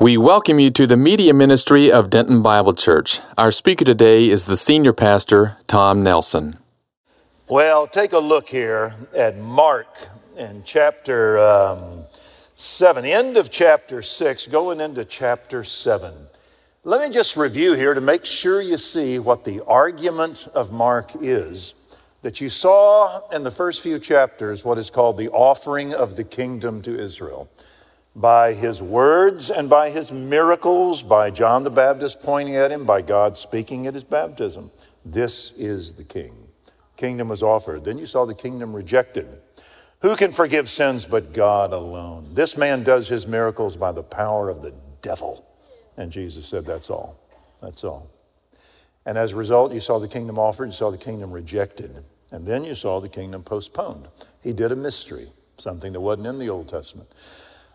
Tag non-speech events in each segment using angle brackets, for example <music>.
We welcome you to the media ministry of Denton Bible Church. Our speaker today is the senior pastor, Tom Nelson. Well, take a look here at Mark in chapter um, 7, end of chapter 6, going into chapter 7. Let me just review here to make sure you see what the argument of Mark is. That you saw in the first few chapters what is called the offering of the kingdom to Israel by his words and by his miracles, by John the Baptist pointing at him, by God speaking at his baptism. This is the king. Kingdom was offered. Then you saw the kingdom rejected. Who can forgive sins but God alone? This man does his miracles by the power of the devil. And Jesus said, That's all. That's all. And as a result, you saw the kingdom offered, you saw the kingdom rejected, and then you saw the kingdom postponed. He did a mystery, something that wasn't in the Old Testament.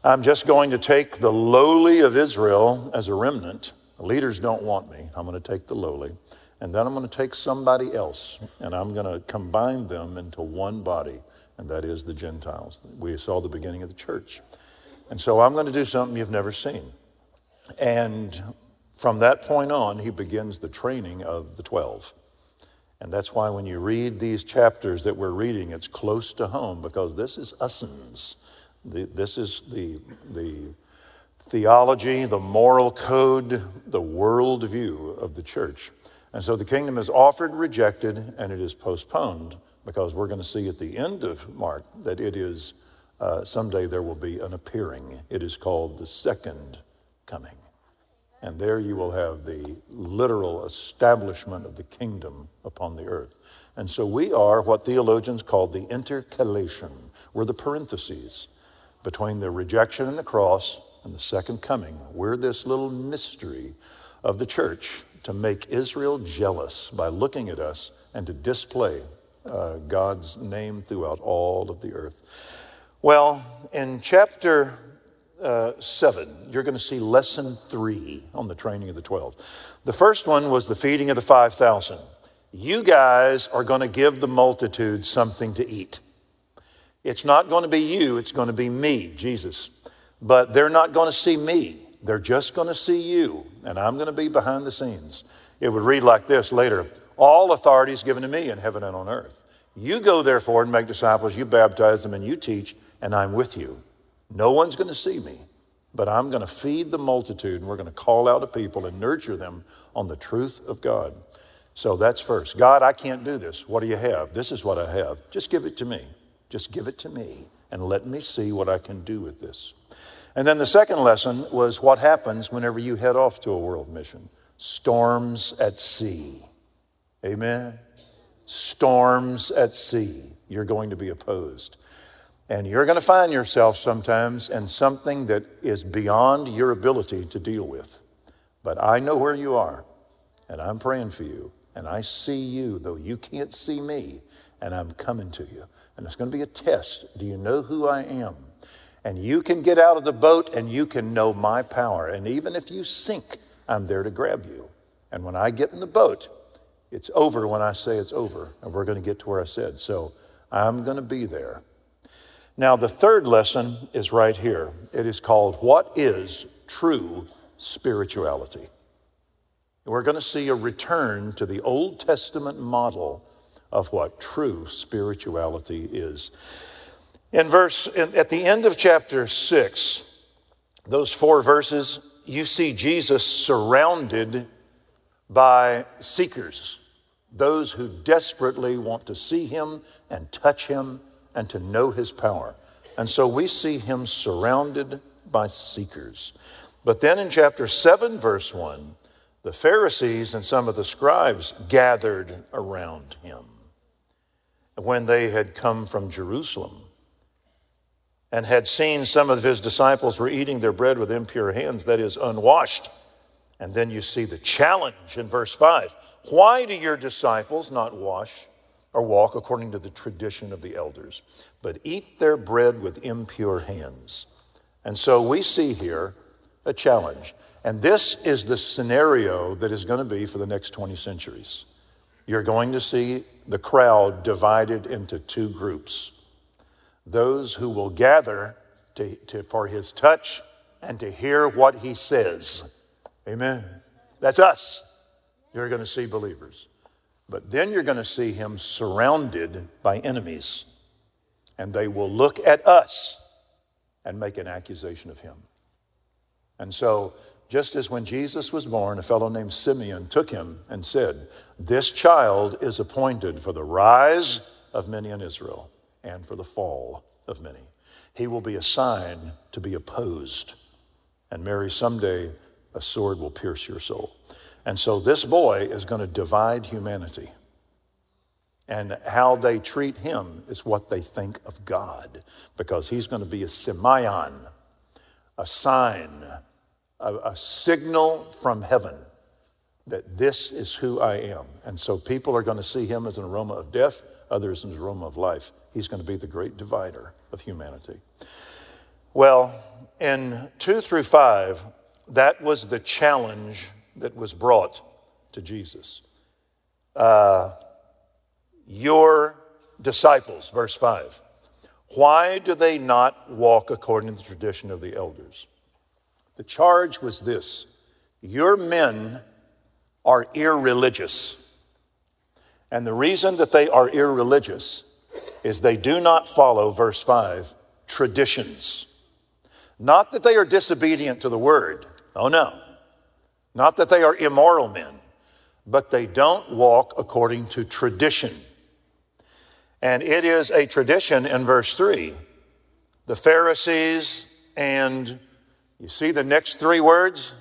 I'm just going to take the lowly of Israel as a remnant. Leaders don't want me. I'm going to take the lowly. And then I'm going to take somebody else and I'm going to combine them into one body, and that is the Gentiles. We saw the beginning of the church. And so I'm going to do something you've never seen. And from that point on, he begins the training of the 12. And that's why when you read these chapters that we're reading, it's close to home because this is Ussens. The, this is the, the theology, the moral code, the worldview of the church. And so the kingdom is offered, rejected, and it is postponed because we're going to see at the end of Mark that it is uh, someday there will be an appearing. It is called the second coming. And there you will have the literal establishment of the kingdom upon the earth. And so we are what theologians call the intercalation. We're the parentheses between the rejection and the cross and the second coming. We're this little mystery of the church to make Israel jealous by looking at us and to display uh, God's name throughout all of the earth. Well, in chapter uh, 7, you're going to see lesson 3 on the training of the 12. The first one was the feeding of the 5,000. You guys are going to give the multitude something to eat. It's not going to be you, it's going to be me, Jesus. But they're not going to see me, they're just going to see you, and I'm going to be behind the scenes. It would read like this later All authority is given to me in heaven and on earth. You go, therefore, and make disciples, you baptize them, and you teach, and I'm with you. No one's going to see me, but I'm going to feed the multitude, and we're going to call out to people and nurture them on the truth of God. So that's first. God, I can't do this. What do you have? This is what I have. Just give it to me. Just give it to me and let me see what I can do with this. And then the second lesson was what happens whenever you head off to a world mission storms at sea. Amen? Storms at sea. You're going to be opposed. And you're going to find yourself sometimes in something that is beyond your ability to deal with. But I know where you are, and I'm praying for you, and I see you, though you can't see me, and I'm coming to you. And it's going to be a test. Do you know who I am? And you can get out of the boat and you can know my power. And even if you sink, I'm there to grab you. And when I get in the boat, it's over when I say it's over. And we're going to get to where I said. So I'm going to be there. Now, the third lesson is right here. It is called What is True Spirituality? We're going to see a return to the Old Testament model of what true spirituality is. In verse, in, at the end of chapter 6, those four verses, you see Jesus surrounded by seekers, those who desperately want to see him and touch him and to know his power. And so we see him surrounded by seekers. But then in chapter 7, verse 1, the Pharisees and some of the scribes gathered around him when they had come from Jerusalem and had seen some of his disciples were eating their bread with impure hands, that is, unwashed. And then you see the challenge in verse 5 Why do your disciples not wash or walk according to the tradition of the elders, but eat their bread with impure hands? And so we see here a challenge. And this is the scenario that is going to be for the next 20 centuries. You're going to see the crowd divided into two groups those who will gather to, to, for his touch and to hear what he says. Amen. That's us. You're going to see believers. But then you're going to see him surrounded by enemies. And they will look at us and make an accusation of him. And so, just as when Jesus was born, a fellow named Simeon took him and said, This child is appointed for the rise of many in Israel and for the fall of many. He will be a sign to be opposed. And Mary, someday a sword will pierce your soul. And so this boy is going to divide humanity. And how they treat him is what they think of God, because he's going to be a semeion, a sign, a, a signal from heaven that this is who I am. And so people are going to see him as an aroma of death, others as an aroma of life. He's going to be the great divider of humanity. Well, in 2 through 5, that was the challenge that was brought to Jesus. Uh, your disciples, verse 5. Why do they not walk according to the tradition of the elders? The charge was this Your men are irreligious. And the reason that they are irreligious is they do not follow, verse 5, traditions. Not that they are disobedient to the word. Oh, no. Not that they are immoral men, but they don't walk according to tradition. And it is a tradition in verse 3. The Pharisees and you see the next three words?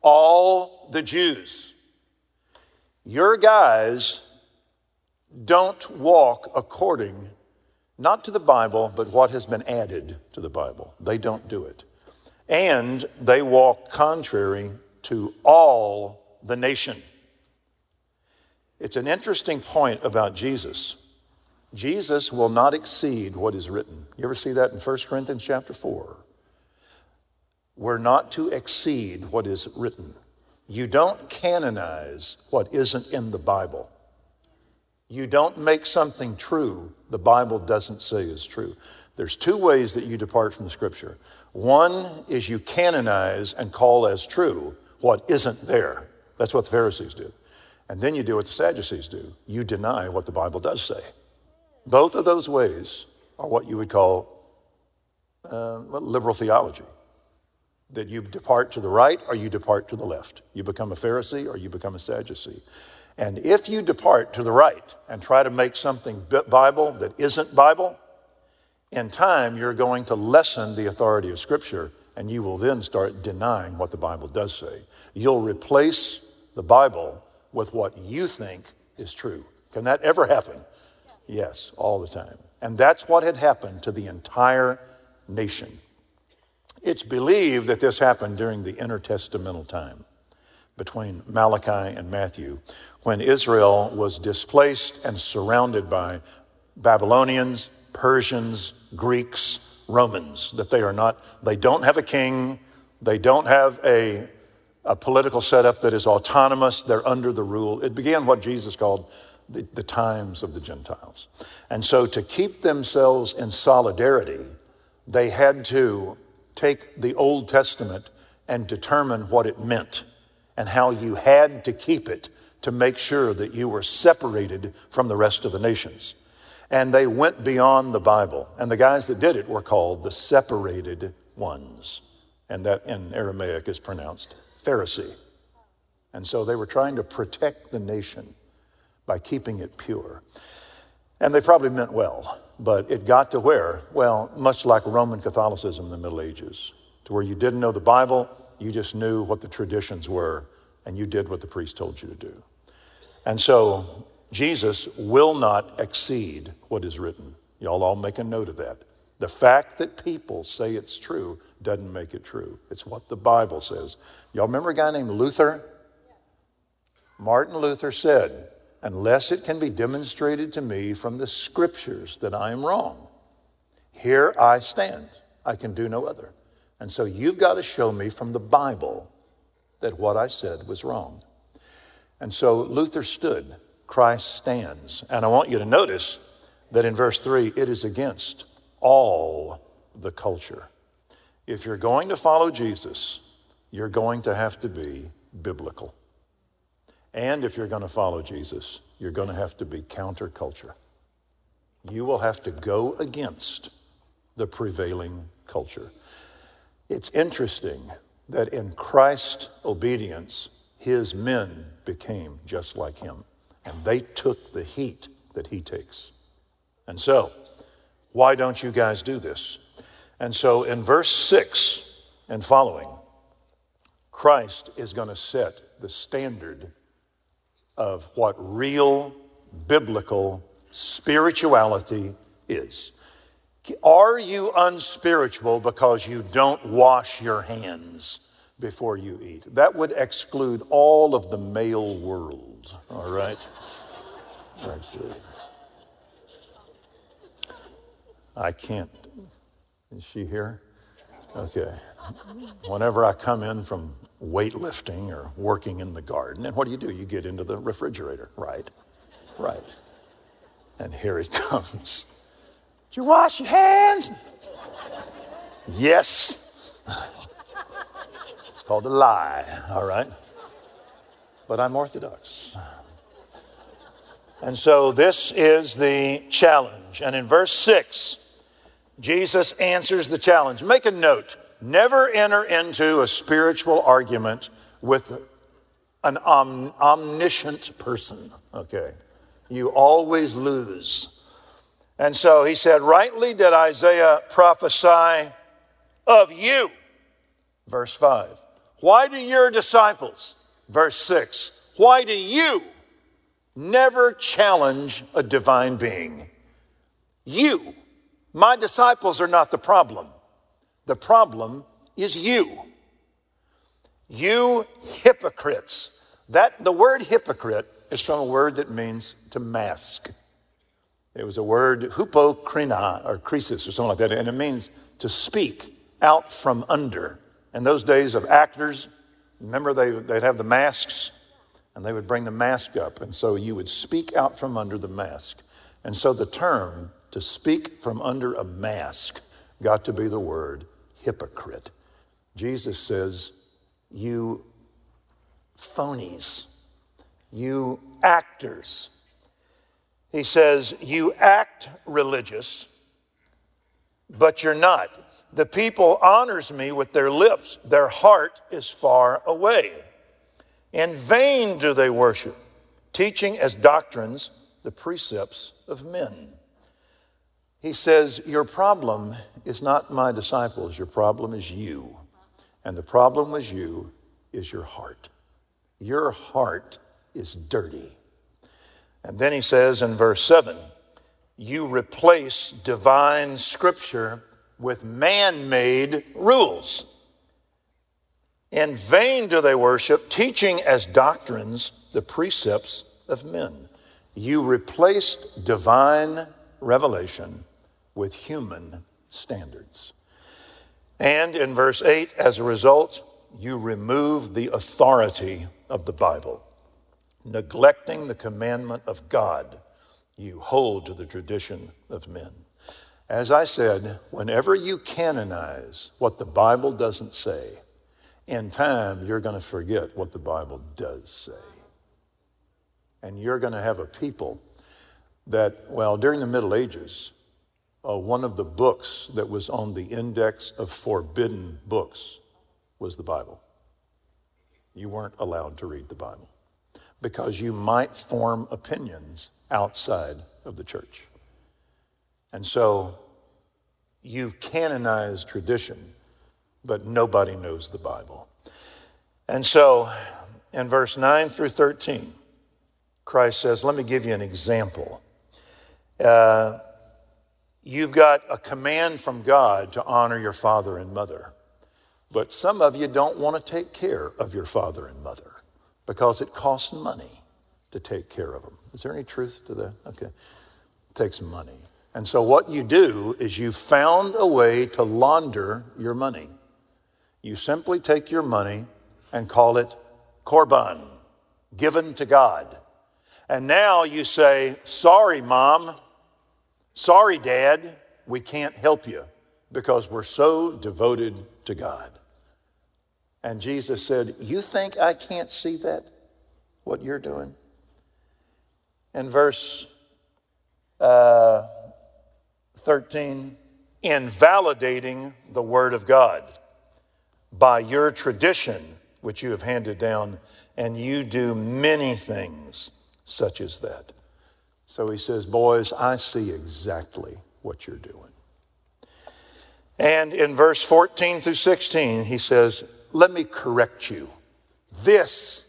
All the Jews. Your guys don't walk according not to the Bible, but what has been added to the Bible. They don't do it. And they walk contrary to all the nation. It's an interesting point about Jesus. Jesus will not exceed what is written. You ever see that in 1 Corinthians chapter 4? We're not to exceed what is written. You don't canonize what isn't in the Bible. You don't make something true the Bible doesn't say is true. There's two ways that you depart from the scripture. One is you canonize and call as true what isn't there. That's what the Pharisees did. And then you do what the Sadducees do you deny what the Bible does say. Both of those ways are what you would call uh, liberal theology that you depart to the right or you depart to the left. You become a Pharisee or you become a Sadducee. And if you depart to the right and try to make something Bible that isn't Bible, in time you're going to lessen the authority of Scripture and you will then start denying what the Bible does say. You'll replace the Bible with what you think is true. Can that ever happen? Yes, all the time. And that's what had happened to the entire nation. It's believed that this happened during the intertestamental time between Malachi and Matthew when Israel was displaced and surrounded by Babylonians, Persians, Greeks, Romans, that they are not, they don't have a king, they don't have a, a political setup that is autonomous, they're under the rule. It began what Jesus called the, the times of the Gentiles. And so to keep themselves in solidarity, they had to take the Old Testament and determine what it meant and how you had to keep it to make sure that you were separated from the rest of the nations. And they went beyond the Bible. And the guys that did it were called the separated ones. And that in Aramaic is pronounced Pharisee. And so they were trying to protect the nation by keeping it pure. And they probably meant well. But it got to where, well, much like Roman Catholicism in the Middle Ages, to where you didn't know the Bible, you just knew what the traditions were, and you did what the priest told you to do. And so Jesus will not exceed what is written. Y'all all make a note of that. The fact that people say it's true doesn't make it true. It's what the Bible says. Y'all remember a guy named Luther? Martin Luther said, unless it can be demonstrated to me from the scriptures that I am wrong. Here I stand. I can do no other. And so you've got to show me from the Bible that what I said was wrong. And so Luther stood, Christ stands. And I want you to notice that in verse 3, it is against all the culture. If you're going to follow Jesus, you're going to have to be biblical. And if you're going to follow Jesus, you're going to have to be counterculture. You will have to go against the prevailing culture. It's interesting that in Christ's obedience, his men became just like him, and they took the heat that he takes. And so, why don't you guys do this? And so, in verse 6 and following, Christ is going to set the standard of what real biblical spirituality is. Are you unspiritual because you don't wash your hands before you eat? That would exclude all of the male world, all right? I can't. Is she here? Okay. Whenever I come in from weightlifting or working in the garden, and what do you do? You get into the refrigerator, right? Right. And here it <laughs> comes. Did you wash your hands? yes. it's called a lie, all right? But I'm Orthodox. And so this is the challenge. And in verse 6, Jesus answers the challenge. Make a note never enter into a spiritual argument with an om- omniscient person, okay? You always lose. And so he said, Rightly did Isaiah prophesy of you. Verse 5. Why do your disciples, verse 6, why do you never challenge a divine being? You, my disciples, are not the problem. The problem is you. You hypocrites. That the word hypocrite is from a word that means to mask. It was a word, hupokrina, or krisis, or something like that, and it means to speak out from under. In those days of actors, remember they, they'd have the masks, and they would bring the mask up, and so you would speak out from under the mask. And so the term to speak from under a mask got to be the word hypocrite. Jesus says, You phonies, you actors, he says, You act religious, but you're not. The people honors me with their lips, their heart is far away. In vain do they worship, teaching as doctrines the precepts of men. He says, Your problem is not my disciples, your problem is you. And the problem with you is your heart. Your heart is dirty. And then he says in verse 7 you replace divine scripture with man made rules. In vain do they worship, teaching as doctrines the precepts of men. You replaced divine revelation with human standards. And in verse 8, as a result, you remove the authority of the Bible neglecting the commandment of God, you hold to the tradition of men. As I said, whenever you canonize what the Bible doesn't say, in time you're going to forget what the Bible does say. And you're going to have a people that, well, during the Middle Ages, uh, one of the books that was on the index of forbidden books was the Bible. You weren't allowed to read the Bible because you might form opinions outside of the church. And so you've canonized tradition, but nobody knows the Bible. And so in verse 9 through 13, Christ says, Let me give you an example. Uh, you've got a command from God to honor your father and mother, but some of you don't want to take care of your father and mother because it costs money to take care of them. Is there any truth to that? Okay. It takes money. And so what you do is you found a way to launder your money. You simply take your money and call it korban, given to God. And now you say, sorry, mom, sorry, dad, we can't help you because we're so devoted to God. And Jesus said, You think I can't see that? What you're doing? In verse uh, 13, invalidating the Word of God by your tradition, which you have handed down, and you do many things such as that. So he says, Boys, I see exactly what you're doing. And in verse 14 through 16, he says, Let me correct you. This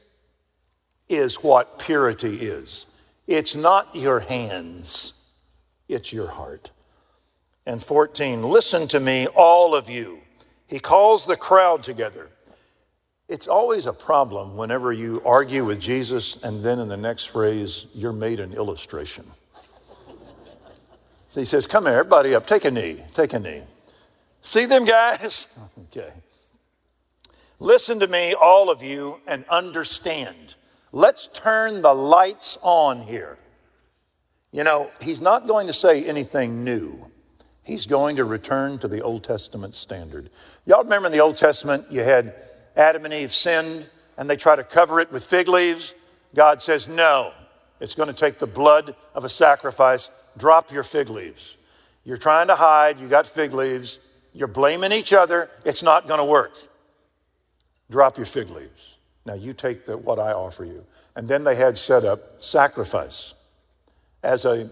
is what purity is it's not your hands, it's your heart. And 14, listen to me, all of you. He calls the crowd together. It's always a problem whenever you argue with Jesus and then in the next phrase, you're made an illustration. So he says, Come here, everybody up, take a knee, take a knee. See them guys? <laughs> Okay. Listen to me, all of you, and understand. Let's turn the lights on here. You know, he's not going to say anything new. He's going to return to the Old Testament standard. Y'all remember in the Old Testament, you had Adam and Eve sinned and they try to cover it with fig leaves? God says, no, it's going to take the blood of a sacrifice. Drop your fig leaves. You're trying to hide, you got fig leaves, you're blaming each other, it's not going to work. Drop your fig leaves. Now you take the, what I offer you. And then they had set up sacrifice as a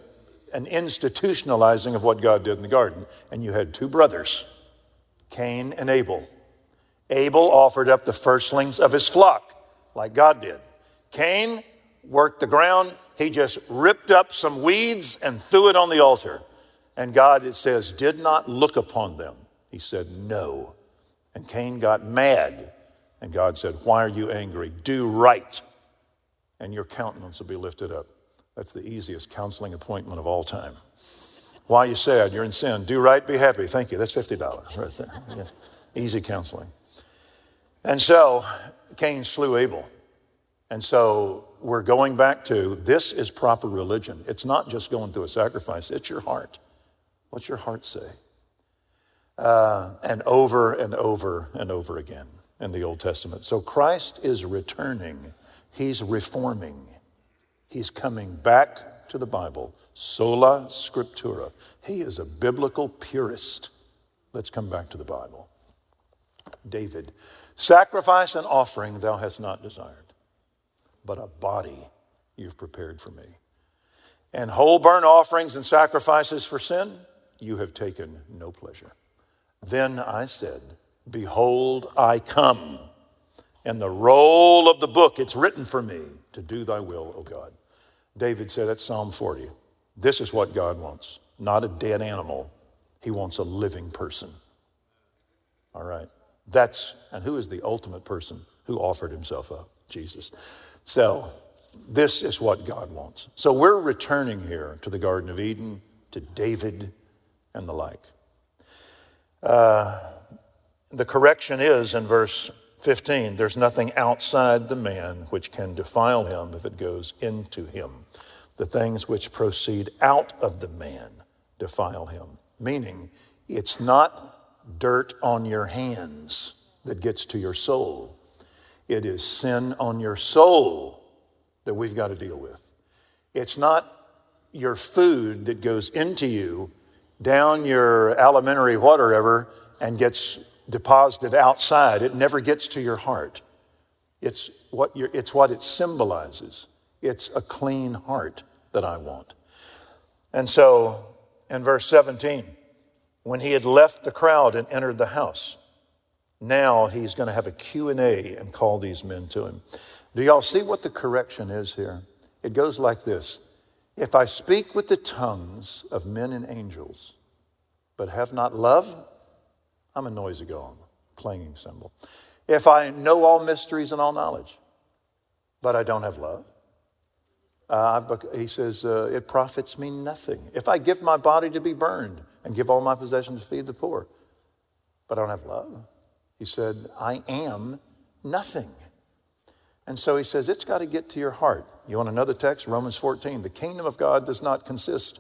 an institutionalizing of what God did in the garden. And you had two brothers, Cain and Abel. Abel offered up the firstlings of his flock, like God did. Cain worked the ground. He just ripped up some weeds and threw it on the altar. And God, it says, did not look upon them. He said, No. And Cain got mad. And God said, Why are you angry? Do right, and your countenance will be lifted up. That's the easiest counseling appointment of all time. Why are you sad? You're in sin. Do right, be happy. Thank you. That's $50 right there. Yeah. Easy counseling. And so Cain slew Abel. And so we're going back to this is proper religion. It's not just going through a sacrifice, it's your heart. What's your heart say? Uh, and over and over and over again in the Old Testament. So Christ is returning, He's reforming. He's coming back to the Bible. Sola Scriptura. He is a biblical purist. Let's come back to the Bible. David, sacrifice and offering thou hast not desired, but a body you've prepared for me. And whole burnt offerings and sacrifices for sin, you have taken no pleasure. Then I said, Behold, I come. And the roll of the book, it's written for me to do thy will, O God. David said at Psalm 40 this is what God wants not a dead animal, He wants a living person. All right. That's, and who is the ultimate person who offered himself up? Jesus. So, this is what God wants. So, we're returning here to the Garden of Eden, to David, and the like. Uh, the correction is in verse 15 there's nothing outside the man which can defile him if it goes into him. The things which proceed out of the man defile him. Meaning, it's not dirt on your hands that gets to your soul, it is sin on your soul that we've got to deal with. It's not your food that goes into you down your alimentary whatever and gets deposited outside. It never gets to your heart. It's what, it's what it symbolizes. It's a clean heart that I want. And so in verse 17, when he had left the crowd and entered the house, now he's going to have a Q&A and call these men to him. Do y'all see what the correction is here? It goes like this. If I speak with the tongues of men and angels, but have not love, I'm a noisy gong, clanging cymbal. If I know all mysteries and all knowledge, but I don't have love, uh, he says, uh, it profits me nothing. If I give my body to be burned and give all my possessions to feed the poor, but I don't have love, he said, I am nothing. And so he says, it's got to get to your heart. You want another text? Romans 14. The kingdom of God does not consist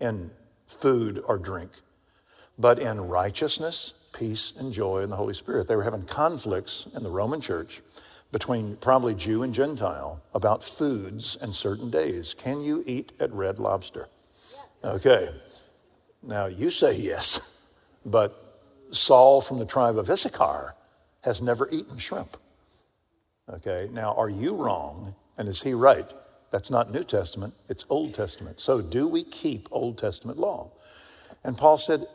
in food or drink, but in righteousness, peace and joy in the Holy Spirit. They were having conflicts in the Roman church between probably Jew and Gentile about foods and certain days. Can you eat at Red Lobster? Okay. Now you say yes, but Saul from the tribe of Issachar has never eaten shrimp. Okay. Now, are you wrong? And is he right? That's not New Testament, it's Old Testament. So, do we keep Old Testament law? And Paul said,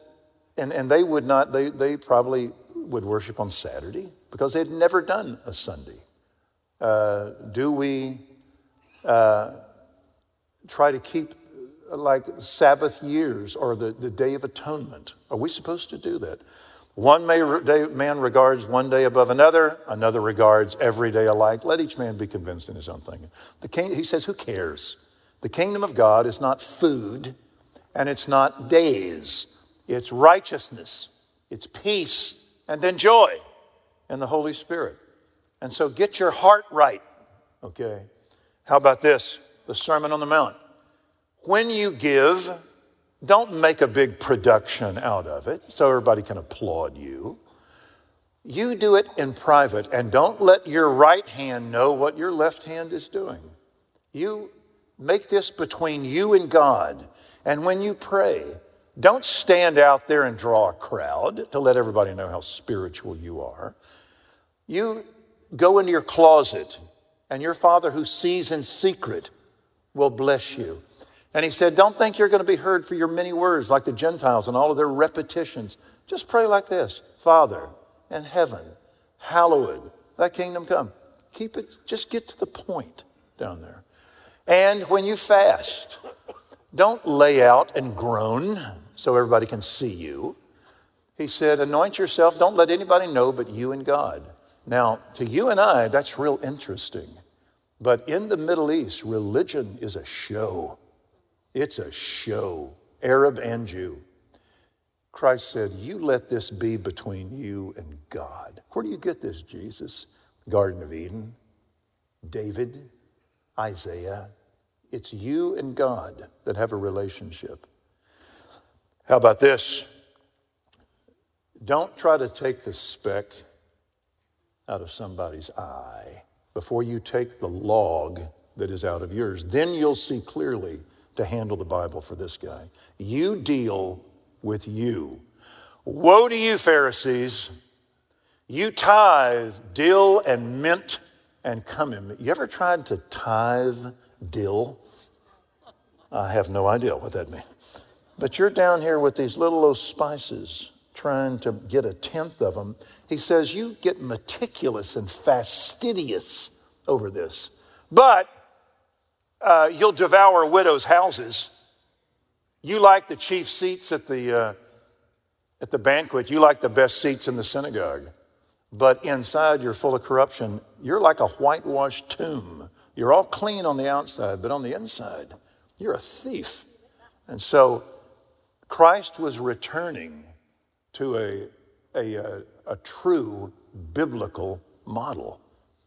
and, and they would not, they, they probably would worship on Saturday because they'd never done a Sunday. Uh, do we uh, try to keep like Sabbath years or the, the Day of Atonement? Are we supposed to do that? One man regards one day above another, another regards every day alike. Let each man be convinced in his own thinking. The king, he says, Who cares? The kingdom of God is not food and it's not days, it's righteousness, it's peace, and then joy in the Holy Spirit. And so get your heart right, okay? How about this? The Sermon on the Mount. When you give, don't make a big production out of it so everybody can applaud you. You do it in private and don't let your right hand know what your left hand is doing. You make this between you and God. And when you pray, don't stand out there and draw a crowd to let everybody know how spiritual you are. You go into your closet, and your Father who sees in secret will bless you. And he said, Don't think you're going to be heard for your many words like the Gentiles and all of their repetitions. Just pray like this Father in heaven, hallowed, thy kingdom come. Keep it, just get to the point down there. And when you fast, don't lay out and groan so everybody can see you. He said, Anoint yourself. Don't let anybody know but you and God. Now, to you and I, that's real interesting. But in the Middle East, religion is a show. It's a show, Arab and Jew. Christ said, You let this be between you and God. Where do you get this, Jesus? Garden of Eden, David, Isaiah. It's you and God that have a relationship. How about this? Don't try to take the speck out of somebody's eye before you take the log that is out of yours. Then you'll see clearly to handle the Bible for this guy. You deal with you. Woe to you, Pharisees! You tithe dill and mint and cumin. You ever tried to tithe dill? I have no idea what that means. But you're down here with these little old spices trying to get a tenth of them. He says, You get meticulous and fastidious over this. But uh, you'll devour widows' houses. You like the chief seats at the, uh, at the banquet, you like the best seats in the synagogue. But inside, you're full of corruption. You're like a whitewashed tomb. You're all clean on the outside, but on the inside, you're a thief. And so, Christ was returning to a, a, a, a true biblical model.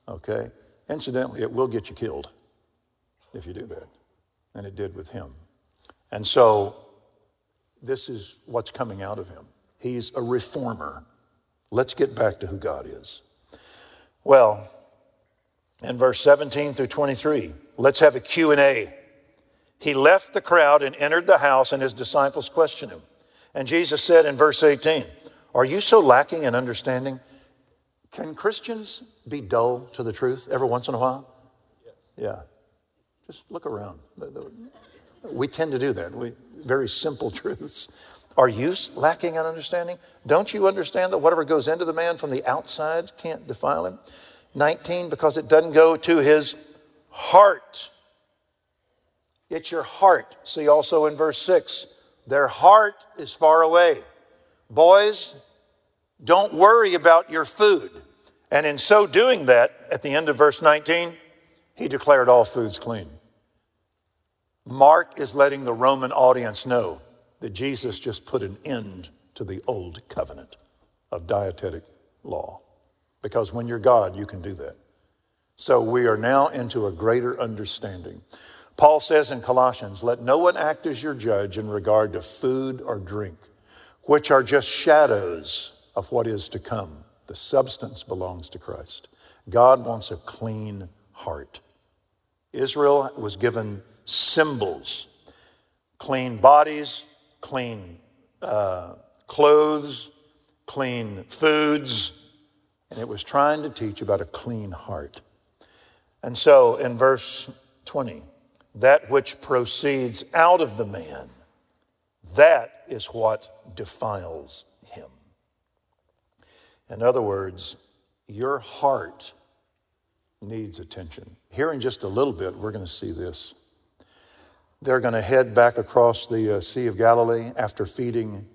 Okay? Incidentally, it will get you killed if you do that. And it did with him. And so this is what's coming out of him. He's a reformer. Let's get back to who God is. Well, in verse 17 through 23, let's have a Q&A. He left the crowd and entered the house and his disciples questioned him. And Jesus said in verse 18, Are you so lacking in understanding? Can Christians be dull to the truth every once in a while? Yeah. Just look around. We tend to do that. We, very simple <laughs> truths. Are you lacking in understanding? Don't you understand that whatever goes into the man from the outside can't defile him? 19, because it doesn't go to his heart. It's your heart. See also in verse 6 their heart is far away. Boys, don't worry about your food. And in so doing that, at the end of verse 19, he declared all foods clean. Mark is letting the Roman audience know that Jesus just put an end to the old covenant of dietetic law. Because when you're God, you can do that. So we are now into a greater understanding. Paul says in Colossians, Let no one act as your judge in regard to food or drink, which are just shadows of what is to come. The substance belongs to Christ. God wants a clean heart. Israel was given symbols clean bodies, clean uh, clothes, clean foods, and it was trying to teach about a clean heart. And so in verse 20, that which proceeds out of the man, that is what defiles him. In other words, your heart needs attention. Here in just a little bit, we're going to see this. They're going to head back across the uh, Sea of Galilee after feeding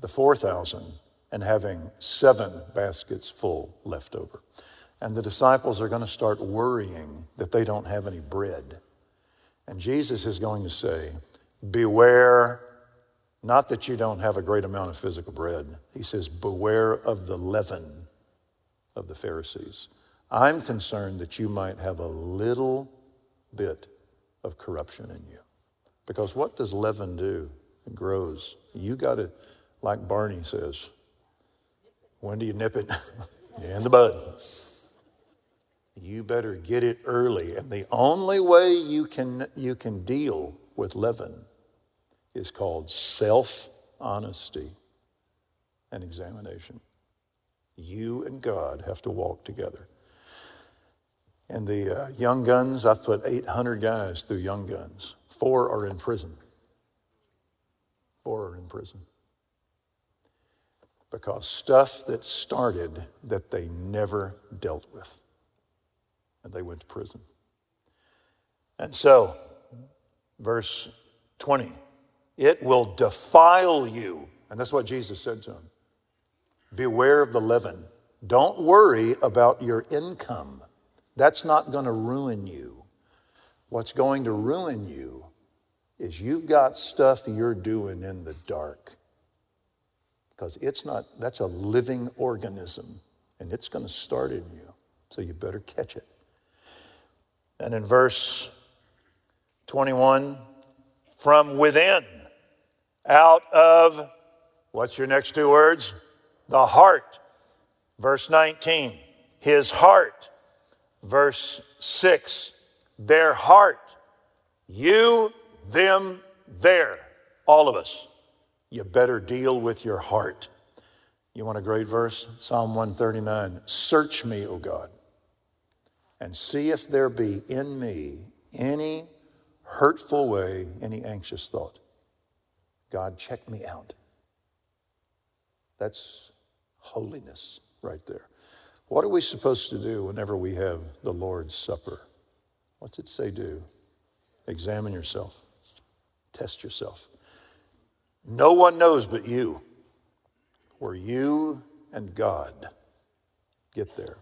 the 4,000 and having seven baskets full left over. And the disciples are going to start worrying that they don't have any bread. And Jesus is going to say, Beware, not that you don't have a great amount of physical bread. He says, Beware of the leaven of the Pharisees. I'm concerned that you might have a little bit of corruption in you. Because what does leaven do? It grows. You got to, like Barney says, when do you nip it? <laughs> in the bud. You better get it early. And the only way you can, you can deal with leaven is called self honesty and examination. You and God have to walk together. And the uh, Young Guns, I've put 800 guys through Young Guns. Four are in prison. Four are in prison. Because stuff that started that they never dealt with. And they went to prison. And so, verse 20, it will defile you. And that's what Jesus said to him. Beware of the leaven. Don't worry about your income. That's not going to ruin you. What's going to ruin you is you've got stuff you're doing in the dark. Because it's not, that's a living organism and it's going to start in you. So you better catch it. And in verse 21, from within, out of, what's your next two words? The heart. Verse 19, his heart verse 6 their heart, you, them, there, all of us. You better deal with your heart. You want a great verse? Psalm 139 Search me, O God, and see if there be in me any hurtful way, any anxious thought. God, check me out. That's holiness right there. What are we supposed to do whenever we have the Lord's Supper? What's it say do? Examine yourself, test yourself. No one knows but you where you and God get there.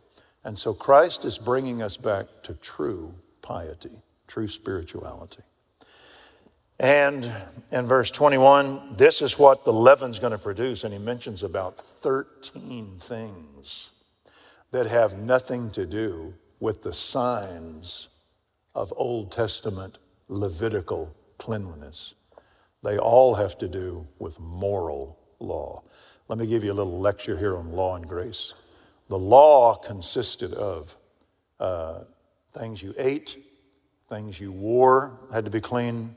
And so Christ is bringing us back to true piety, true spirituality. And in verse 21, this is what the leaven's going to produce. And he mentions about 13 things that have nothing to do with the signs of Old Testament Levitical cleanliness. They all have to do with moral law. Let me give you a little lecture here on law and grace. The law consisted of uh, things you ate, things you wore had to be clean,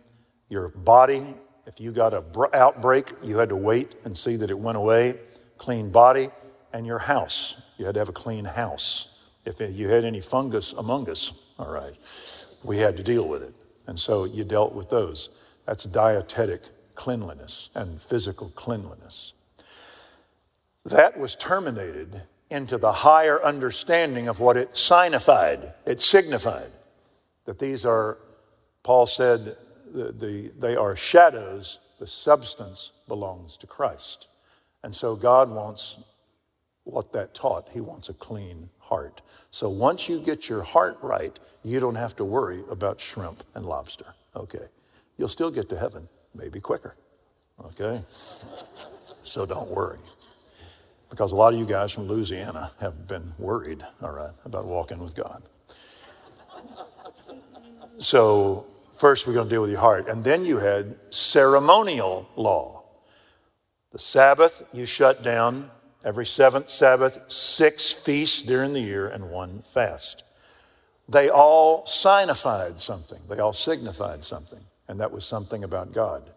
your body. If you got an outbreak, you had to wait and see that it went away. Clean body, and your house. You had to have a clean house. If you had any fungus among us, all right, we had to deal with it. And so you dealt with those. That's dietetic cleanliness and physical cleanliness. That was terminated into the higher understanding of what it signified, it signified. That these are, Paul said, the, the, they are shadows, the substance belongs to Christ. And so God wants what that taught. He wants a clean heart. So once you get your heart right, you don't have to worry about shrimp and lobster. Okay. You'll still get to heaven, maybe quicker. Okay? So don't worry. Because a lot of you guys from Louisiana have been worried, all right, about walking with God. So, first we're going to deal with your heart. And then you had ceremonial law. The Sabbath you shut down every seventh Sabbath, six feasts during the year, and one fast. They all signified something, they all signified something, and that was something about God.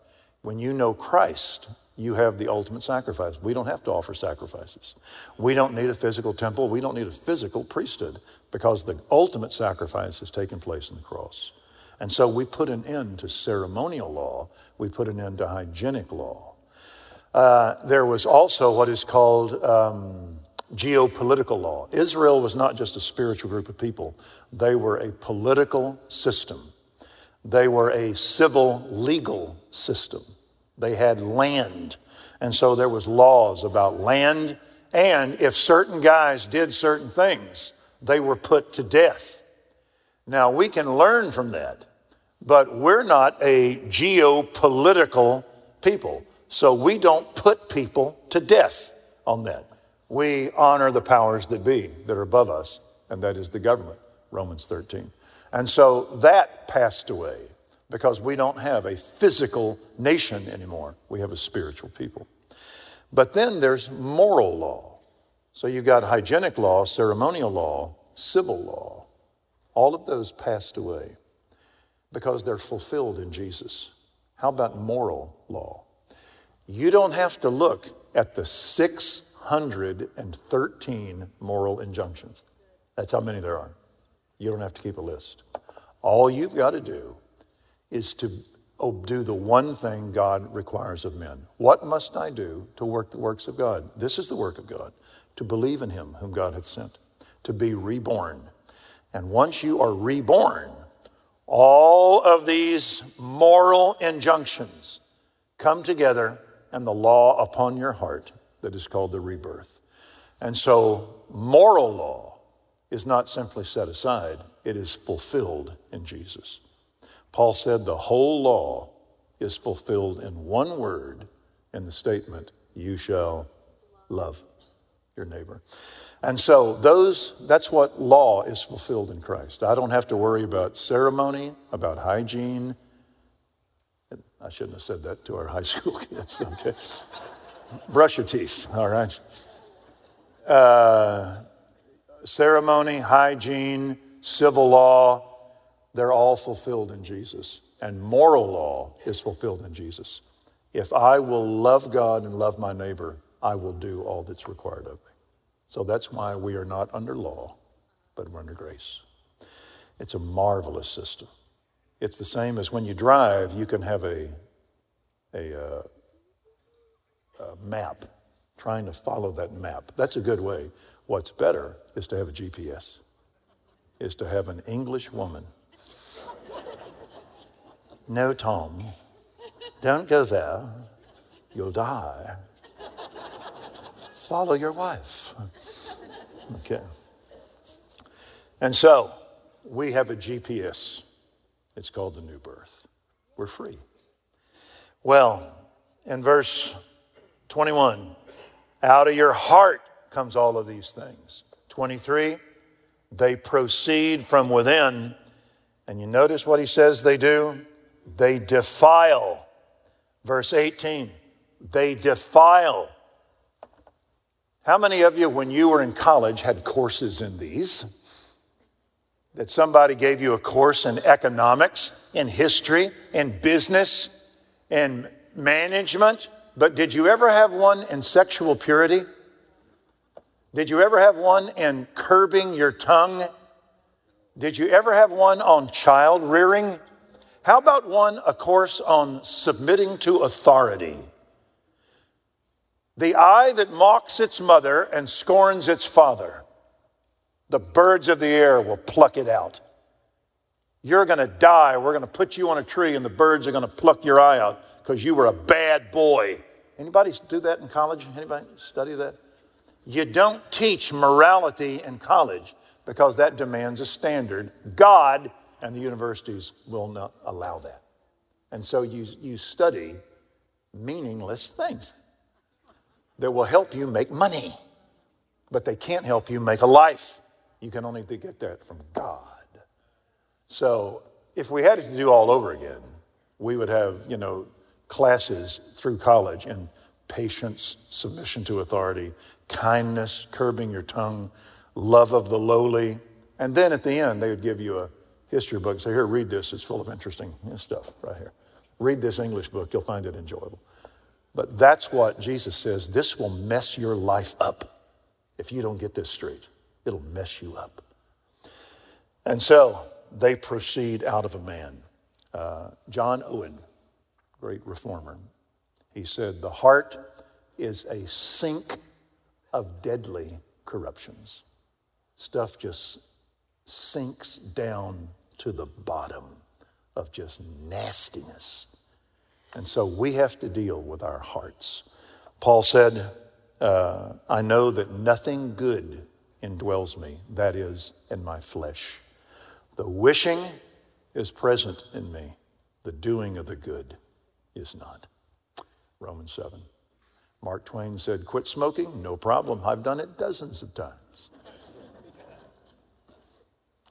When you know Christ, you have the ultimate sacrifice. We don't have to offer sacrifices. We don't need a physical temple. We don't need a physical priesthood because the ultimate sacrifice has taken place in the cross. And so we put an end to ceremonial law, we put an end to hygienic law. Uh, there was also what is called um, geopolitical law. Israel was not just a spiritual group of people, they were a political system, they were a civil legal system. They had land. And so there was laws about land. And if certain guys did certain things, they were put to death. Now we can learn from that, but we're not a geopolitical people. So we don't put people to death on that. We honor the powers that be that are above us, and that is the government, Romans 13. And so that passed away because we don't have a physical nation anymore. We have a spiritual people. But then there's moral law. So you've got hygienic law, ceremonial law, civil law. All of those passed away because they're fulfilled in Jesus. How about moral law? You don't have to look at the 613 moral injunctions. That's how many there are. You don't have to keep a list. All you've got to do is to do the one thing God requires of men. What must I do to work the works of God? This is the work of God to believe in Him whom God hath sent, to be reborn. And once you are reborn, all of these moral injunctions come together and the law upon your heart that is called the rebirth. And so, moral law is not simply set aside, it is fulfilled in Jesus. Paul said the whole law is fulfilled in one word in the statement, you shall love your neighbor. And so those that's what law is fulfilled in Christ. I don't have to worry about ceremony, about hygiene. I shouldn't have said that to our <laughs> high school kids, okay? Brush your teeth, all right? Uh, ceremony, hygiene, civil law, they're all fulfilled in Jesus. And moral law is fulfilled in Jesus. If I will love God and love my neighbor, I will do all that's required of me. So that's why we are not under law, but we're under grace. It's a marvelous system. It's the same as when you drive, you can have a, a, uh, a map, trying to follow that map. That's a good way. What's better is to have a GPS, is to have an English woman no, Tom, don't go there. You'll die. Follow your wife. Okay. And so we have a GPS. It's called the new birth. We're free. Well, in verse 21, out of your heart comes all of these things. 23, they proceed from within. And you notice what he says they do? They defile. Verse 18, they defile. How many of you, when you were in college, had courses in these? That somebody gave you a course in economics, in history, in business, in management, but did you ever have one in sexual purity? Did you ever have one in curbing your tongue? Did you ever have one on child rearing? How about one, a course on submitting to authority? The eye that mocks its mother and scorns its father, the birds of the air will pluck it out. You're going to die. We're going to put you on a tree, and the birds are going to pluck your eye out because you were a bad boy. Anybody do that in college? Anybody study that? You don't teach morality in college because that demands a standard. God and the universities will not allow that. And so you, you study meaningless things that will help you make money, but they can't help you make a life. You can only get that from God. So if we had to do all over again, we would have, you know, classes through college in patience, submission to authority, kindness, curbing your tongue, love of the lowly. And then at the end, they would give you a history book. Say, here, read this. It's full of interesting stuff right here. Read this English book. You'll find it enjoyable. But that's what Jesus says. This will mess your life up if you don't get this straight. It'll mess you up. And so they proceed out of a man. Uh, John Owen, great reformer, he said, The heart is a sink of deadly corruptions. Stuff just sinks down to the bottom of just nastiness. And so we have to deal with our hearts. Paul said, uh, I know that nothing good indwells me, that is, in my flesh. The wishing is present in me, the doing of the good is not. Romans 7. Mark Twain said, Quit smoking, no problem. I've done it dozens of times.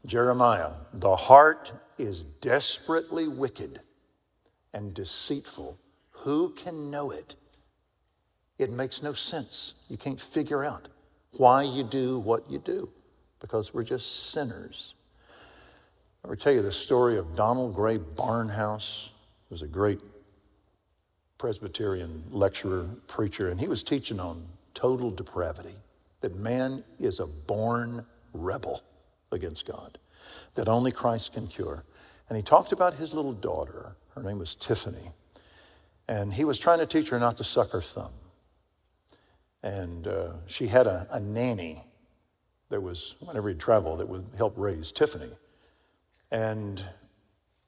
Jeremiah, the heart is desperately wicked and deceitful. Who can know it? It makes no sense. You can't figure out why you do what you do because we're just sinners. I will tell you the story of Donald Grey Barnhouse. He was a great Presbyterian lecturer, preacher, and he was teaching on total depravity that man is a born rebel against God, that only Christ can cure. And he talked about his little daughter. Her name was Tiffany. And he was trying to teach her not to suck her thumb. And uh, she had a, a nanny that was, whenever he'd travel, that would help raise Tiffany. And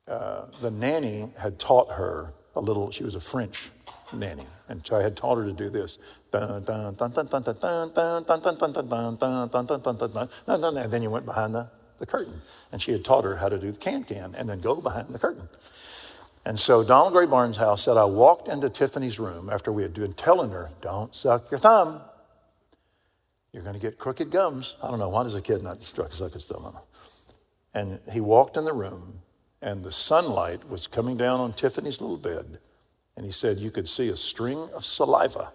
uh, the nanny had taught her a little, she was a French nanny. And so I had taught her to do this. And then you went behind the, the curtain. And she had taught her how to do the can can and then go behind the curtain. And so Donald Grey Barnhouse said, I walked into Tiffany's room after we had been telling her, don't suck your thumb. You're going to get crooked gums. I don't know. Why does a kid not suck his thumb? And he walked in the room and the sunlight was coming down on Tiffany's little bed. And he said you could see a string of saliva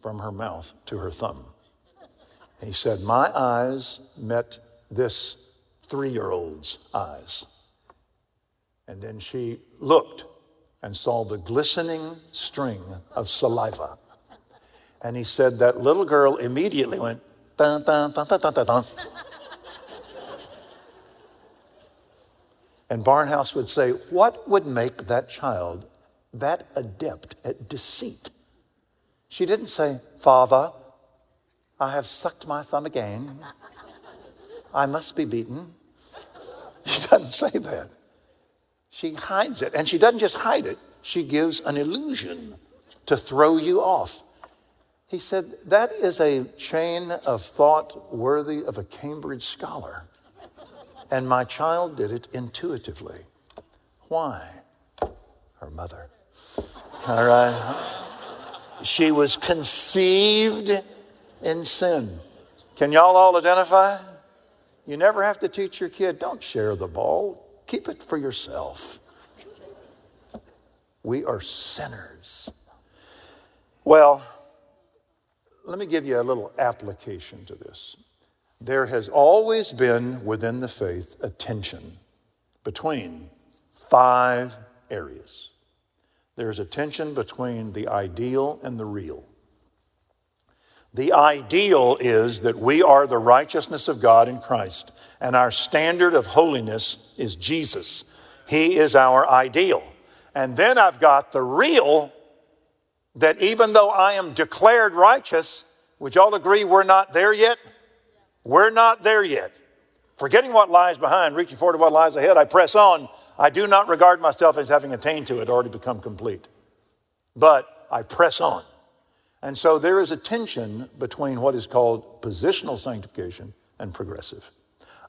from her mouth to her thumb. And he said, My eyes met this three year old's eyes. And then she looked and saw the glistening string of saliva. And he said that little girl immediately went, dun, dun, dun, dun, dun, dun, dun. And Barnhouse would say, What would make that child that adept at deceit? She didn't say, Father, I have sucked my thumb again. I must be beaten. <laughs> She doesn't say that. She hides it. And she doesn't just hide it, she gives an illusion to throw you off. He said, That is a chain of thought worthy of a Cambridge scholar. And my child did it intuitively. Why? Her mother. All right. She was conceived in sin. Can y'all all identify? You never have to teach your kid, don't share the ball, keep it for yourself. We are sinners. Well, let me give you a little application to this there has always been within the faith a tension between five areas. There's a tension between the ideal and the real. The ideal is that we are the righteousness of God in Christ, and our standard of holiness is Jesus. He is our ideal. And then I've got the real that even though I am declared righteous, would y'all agree we're not there yet? We're not there yet. Forgetting what lies behind, reaching forward to what lies ahead, I press on. I do not regard myself as having attained to it or to become complete. But I press on. And so there is a tension between what is called positional sanctification and progressive.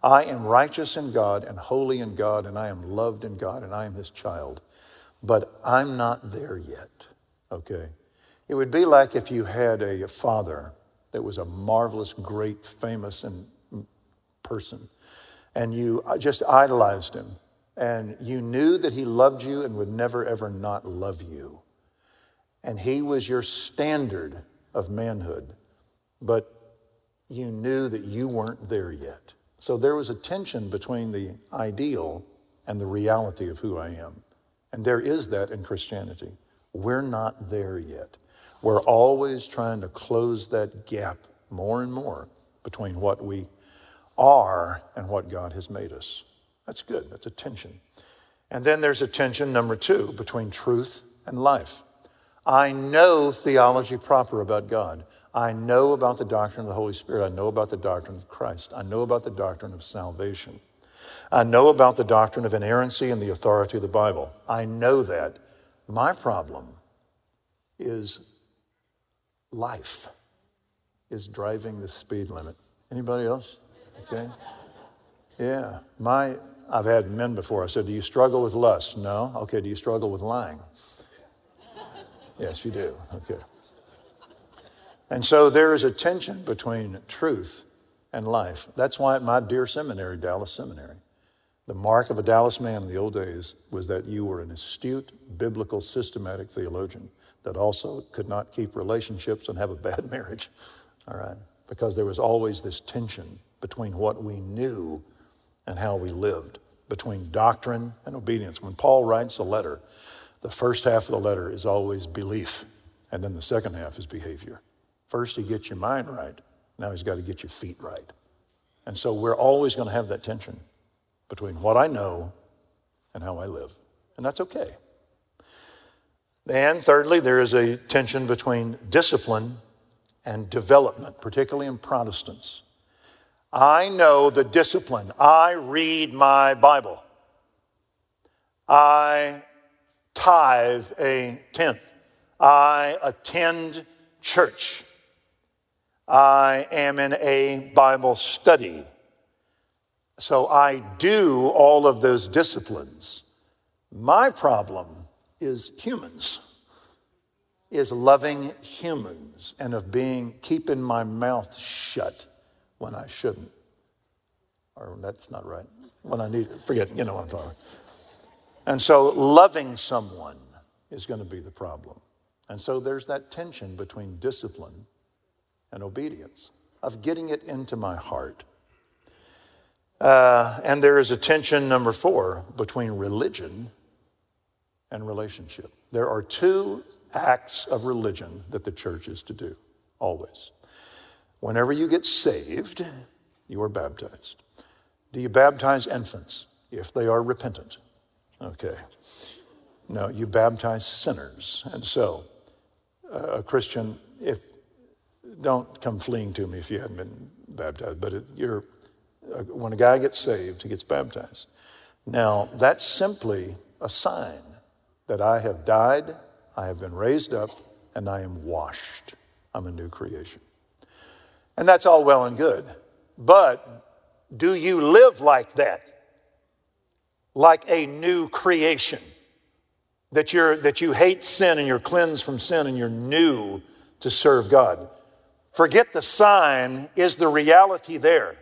I am righteous in God and holy in God, and I am loved in God, and I am His child. But I'm not there yet, okay? It would be like if you had a father that was a marvelous, great, famous and person. And you uh, just idolized him. And you knew that he loved you and would never, ever not love you. And he was your standard of manhood, but you knew that you weren't there yet. So there was a tension between the ideal and the reality of who I am. And there is that in Christianity. We're not there yet. We're always trying to close that gap more and more between what we are and what God has made us. That's good. That's a tension. And then there's a tension, number two, between truth and life. I know theology proper about God. I know about the doctrine of the Holy Spirit. I know about the doctrine of Christ. I know about the doctrine of salvation. I know about the doctrine of inerrancy and the authority of the Bible. I know that. My problem is life is driving the speed limit. Anybody else? Okay. Yeah. My I've had men before. I said, "Do you struggle with lust?" No. Okay. Do you struggle with lying? Yes, you do. Okay. And so there is a tension between truth and life. That's why at my dear seminary, Dallas Seminary, the mark of a Dallas man in the old days was that you were an astute, biblical, systematic theologian that also could not keep relationships and have a bad <laughs> marriage. All right? Because there was always this tension between what we knew and how we lived, between doctrine and obedience. When Paul writes a letter, the first half of the letter is always belief, and then the second half is behavior. First, he gets your mind right. Now he's got to get your feet right. And so we're always going to have that tension between what I know and how I live. And that's okay. And thirdly, there is a tension between discipline and development, particularly in Protestants. I know the discipline. I read my Bible. I tithe a tenth. I attend church. I am in a Bible study. So I do all of those disciplines. My problem is humans, is loving humans and of being, keeping my mouth shut when I shouldn't. Or that's not right. When I need, forget, you know what I'm talking And so loving someone is going to be the problem. And so there's that tension between discipline and obedience, of getting it into my heart. Uh, and there is a tension, number four, between religion and relationship. There are two acts of religion that the church is to do, always. Whenever you get saved, you are baptized. Do you baptize infants if they are repentant? Okay. No, you baptize sinners. And so, uh, a Christian, if don't come fleeing to me if you haven't been baptized, but it, you're, uh, when a guy gets saved, he gets baptized. Now, that's simply a sign that I have died, I have been raised up, and I am washed. I'm a new creation. And that's all well and good. But do you live like that? Like a new creation? That, you're, that you hate sin and you're cleansed from sin and you're new to serve God? Forget the sign, is the reality there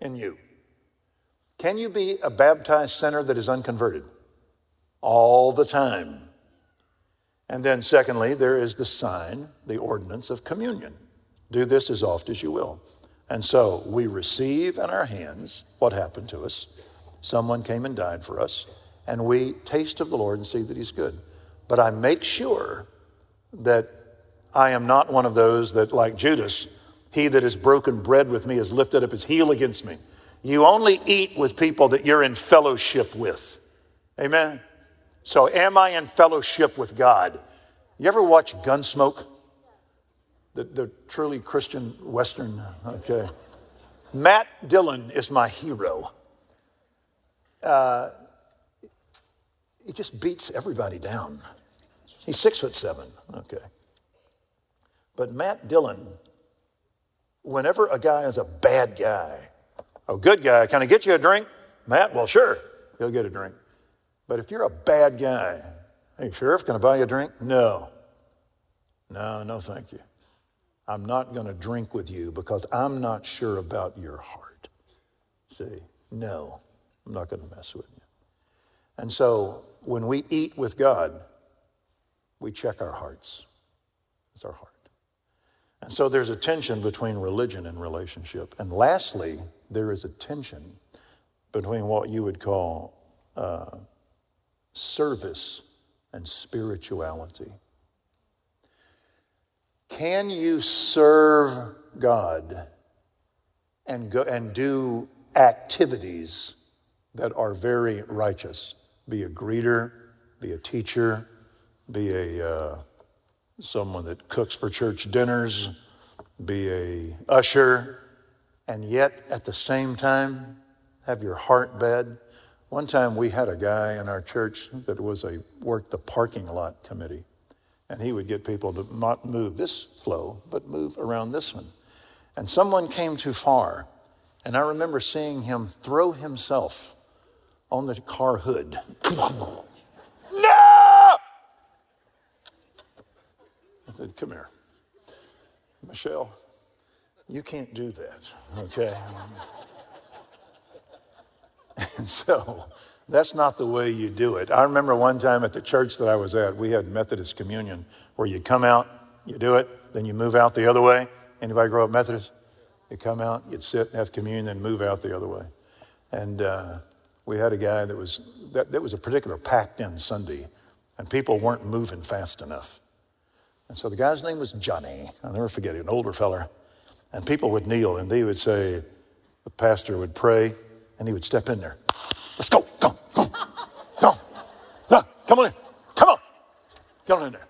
in you? Can you be a baptized sinner that is unconverted? All the time. And then, secondly, there is the sign, the ordinance of communion. Do this as oft as you will. And so we receive in our hands what happened to us. Someone came and died for us, and we taste of the Lord and see that He's good. But I make sure that I am not one of those that, like Judas, he that has broken bread with me has lifted up his heel against me. You only eat with people that you're in fellowship with. Amen? So, am I in fellowship with God? You ever watch Gunsmoke? The, the truly Christian Western, okay. Matt Dillon is my hero. Uh, he just beats everybody down. He's six foot seven, okay. But Matt Dillon, whenever a guy is a bad guy, a good guy, can I get you a drink? Matt, well, sure, he'll get a drink. But if you're a bad guy, hey, Sheriff, can I buy you a drink? No. No, no, thank you. I'm not going to drink with you because I'm not sure about your heart. See, no, I'm not going to mess with you. And so when we eat with God, we check our hearts. It's our heart. And so there's a tension between religion and relationship. And lastly, there is a tension between what you would call uh, service and spirituality. Can you serve God and, go, and do activities that are very righteous? Be a greeter, be a teacher, be a uh, someone that cooks for church dinners, be a usher, and yet at the same time have your heart bad. One time we had a guy in our church that was a worked the parking lot committee. And he would get people to not move this flow, but move around this one. And someone came too far. And I remember seeing him throw himself on the car hood. no! I said, Come here. Michelle, you can't do that, okay? <laughs> and so that's not the way you do it. I remember one time at the church that I was at, we had Methodist communion where you come out, you do it, then you move out the other way. Anybody grow up Methodist? You come out, you'd sit, have communion, then move out the other way. And uh, we had a guy that was, that, that was a particular packed in Sunday, and people weren't moving fast enough. And so the guy's name was Johnny. I'll never forget it, an older feller. And people would kneel and they would say, the pastor would pray, and he would step in there. Let's go. Go. Go. Go. Come on in. Come on. Come on in there.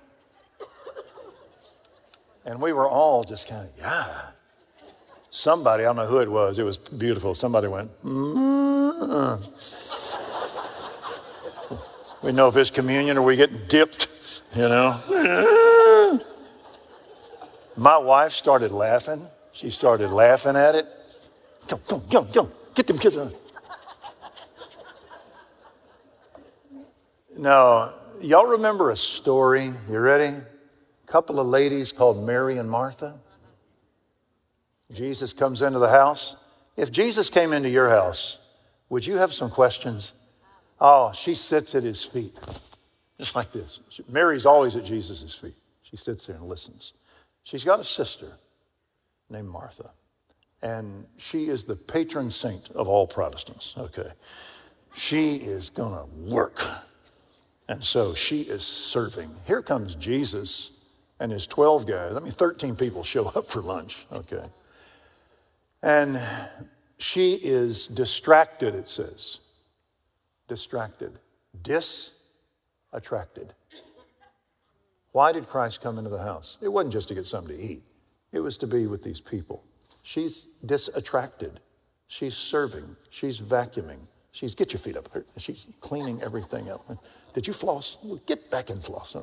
And we were all just kind of, yeah. Somebody, I don't know who it was, it was beautiful. Somebody went, mm We know if it's communion or we get dipped, you know. My wife started laughing. She started laughing at it. Go, go, go, go. Get them kids on. Now, y'all remember a story? You ready? A couple of ladies called Mary and Martha. Jesus comes into the house. If Jesus came into your house, would you have some questions? Oh, she sits at his feet, just like this. Mary's always at Jesus' feet. She sits there and listens. She's got a sister named Martha, and she is the patron saint of all Protestants. Okay. She is going to work and so she is serving. Here comes Jesus and his 12 guys. I mean, 13 people show up for lunch, okay? And she is distracted, it says. Distracted. Disattracted. Why did Christ come into the house? It wasn't just to get something to eat, it was to be with these people. She's disattracted. She's serving. She's vacuuming. She's, get your feet up. here. She's cleaning everything up. Did you floss? Get back in floss.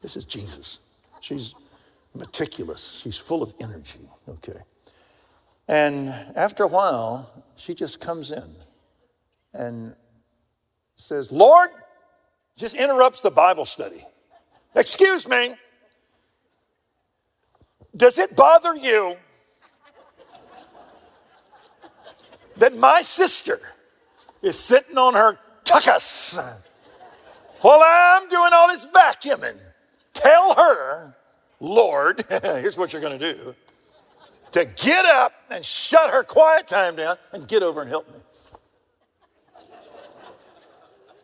This is Jesus. She's meticulous. She's full of energy. Okay. And after a while, she just comes in and says, Lord, just interrupts the Bible study. Excuse me. Does it bother you that my sister is sitting on her tuchus while I'm doing all this vacuuming. Tell her, Lord, <laughs> here's what you're going to do to get up and shut her quiet time down and get over and help me.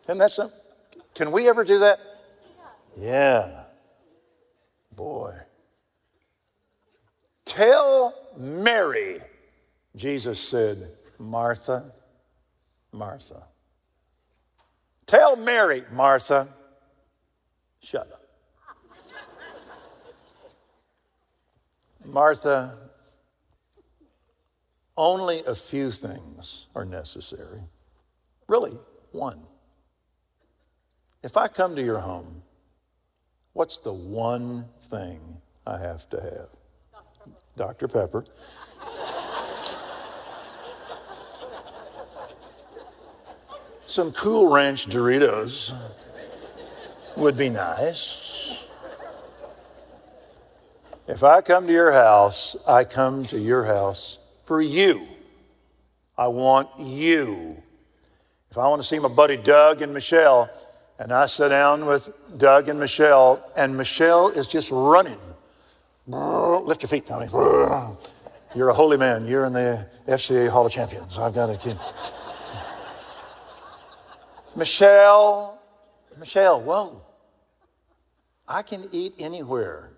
And that something? Can we ever do that? Yeah. Boy. Tell Mary, Jesus said, Martha, Martha. Tell Mary, Martha, shut up. Martha, only a few things are necessary. Really, one. If I come to your home, what's the one thing I have to have? Dr. Pepper. Some Cool Ranch Doritos would be nice. If I come to your house, I come to your house for you. I want you. If I want to see my buddy Doug and Michelle, and I sit down with Doug and Michelle, and Michelle is just running Lift your feet, Tommy. You're a holy man. You're in the FCA Hall of Champions. I've got a kid. Michelle, Michelle, whoa. I can eat anywhere.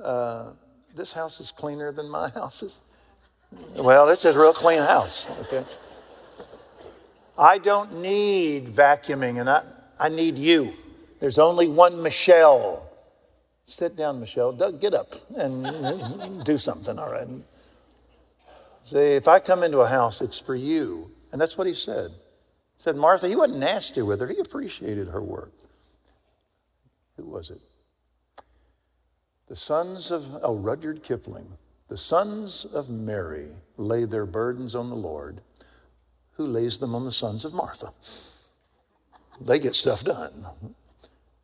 Uh, this house is cleaner than my <laughs> house is. Well, this is a real clean house, okay? I don't need vacuuming, and I, I need you. There's only one Michelle. Sit down, Michelle. Doug, get up and <laughs> do something, all right? Say, if I come into a house, it's for you. And that's what he said. He said, Martha, he wasn't nasty with her. He appreciated her work. Who was it? The sons of, oh, Rudyard Kipling. The sons of Mary lay their burdens on the Lord, who lays them on the sons of Martha. They get stuff done.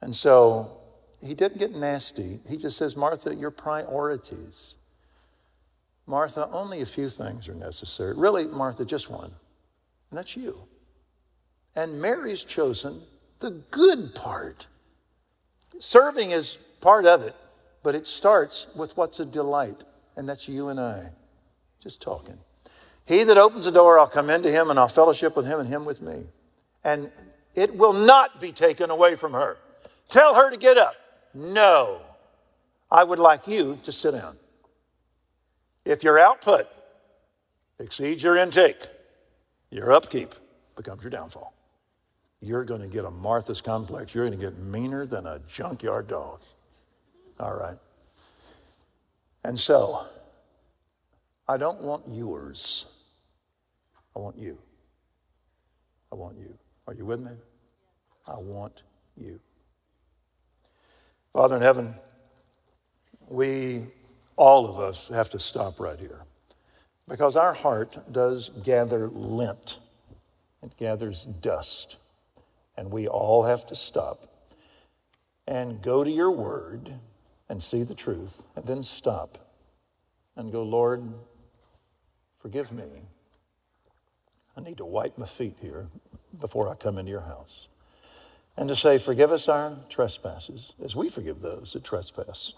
And so he didn't get nasty. He just says, Martha, your priorities. Martha, only a few things are necessary. Really, Martha, just one, and that's you. And Mary's chosen the good part. Serving is part of it, but it starts with what's a delight, and that's you and I, just talking. He that opens the door, I'll come into him and I'll fellowship with him and him with me. And it will not be taken away from her. Tell her to get up. No. I would like you to sit down. If your output exceeds your intake, your upkeep becomes your downfall. You're going to get a Martha's complex. You're going to get meaner than a junkyard dog. All right. And so, I don't want yours. I want you. I want you. Are you with me? I want you. Father in heaven, we, all of us, have to stop right here because our heart does gather lint, it gathers dust, and we all have to stop and go to your word and see the truth, and then stop and go, Lord, forgive me. I need to wipe my feet here before I come into your house and to say, Forgive us our trespasses as we forgive those that trespass.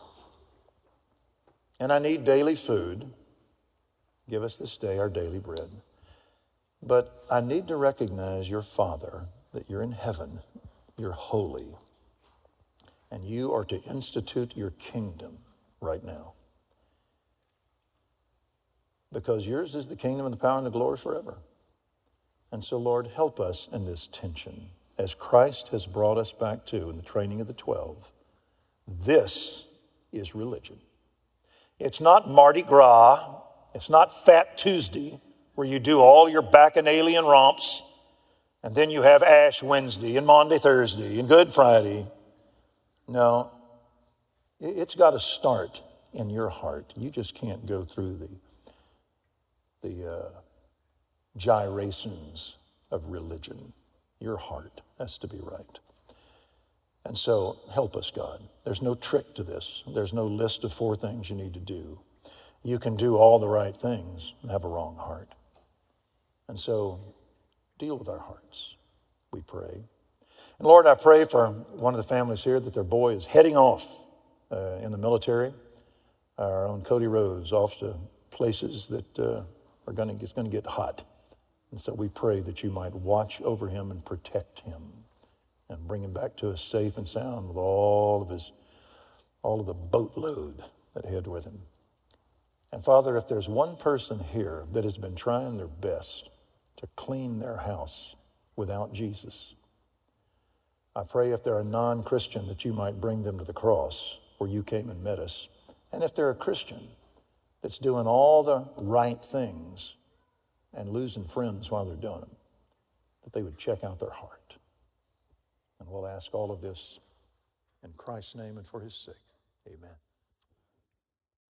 And I need daily food. Give us this day our daily bread. But I need to recognize your Father, that you're in heaven, you're holy, and you are to institute your kingdom right now. Because yours is the kingdom and the power and the glory forever. And so, Lord, help us in this tension as Christ has brought us back to in the training of the 12. This is religion. It's not Mardi Gras, it's not Fat Tuesday, where you do all your bacchanalian romps, and then you have Ash Wednesday and Maundy Thursday and Good Friday. No, it's got to start in your heart. You just can't go through the, the uh, gyrations of religion. Your heart has to be right. And so, help us, God. There's no trick to this. There's no list of four things you need to do. You can do all the right things and have a wrong heart. And so, deal with our hearts, we pray. And Lord, I pray for one of the families here that their boy is heading off uh, in the military. Our own Cody Rose off to places that uh, are going to get hot. And so we pray that you might watch over him and protect him and bring him back to us safe and sound with all of his, all of the boatload that had with him. And Father, if there's one person here that has been trying their best to clean their house without Jesus, I pray if they're a non Christian that you might bring them to the cross where you came and met us. And if they're a Christian that's doing all the right things, and losing friends while they're doing them, that they would check out their heart. And we'll ask all of this in Christ's name and for his sake. Amen.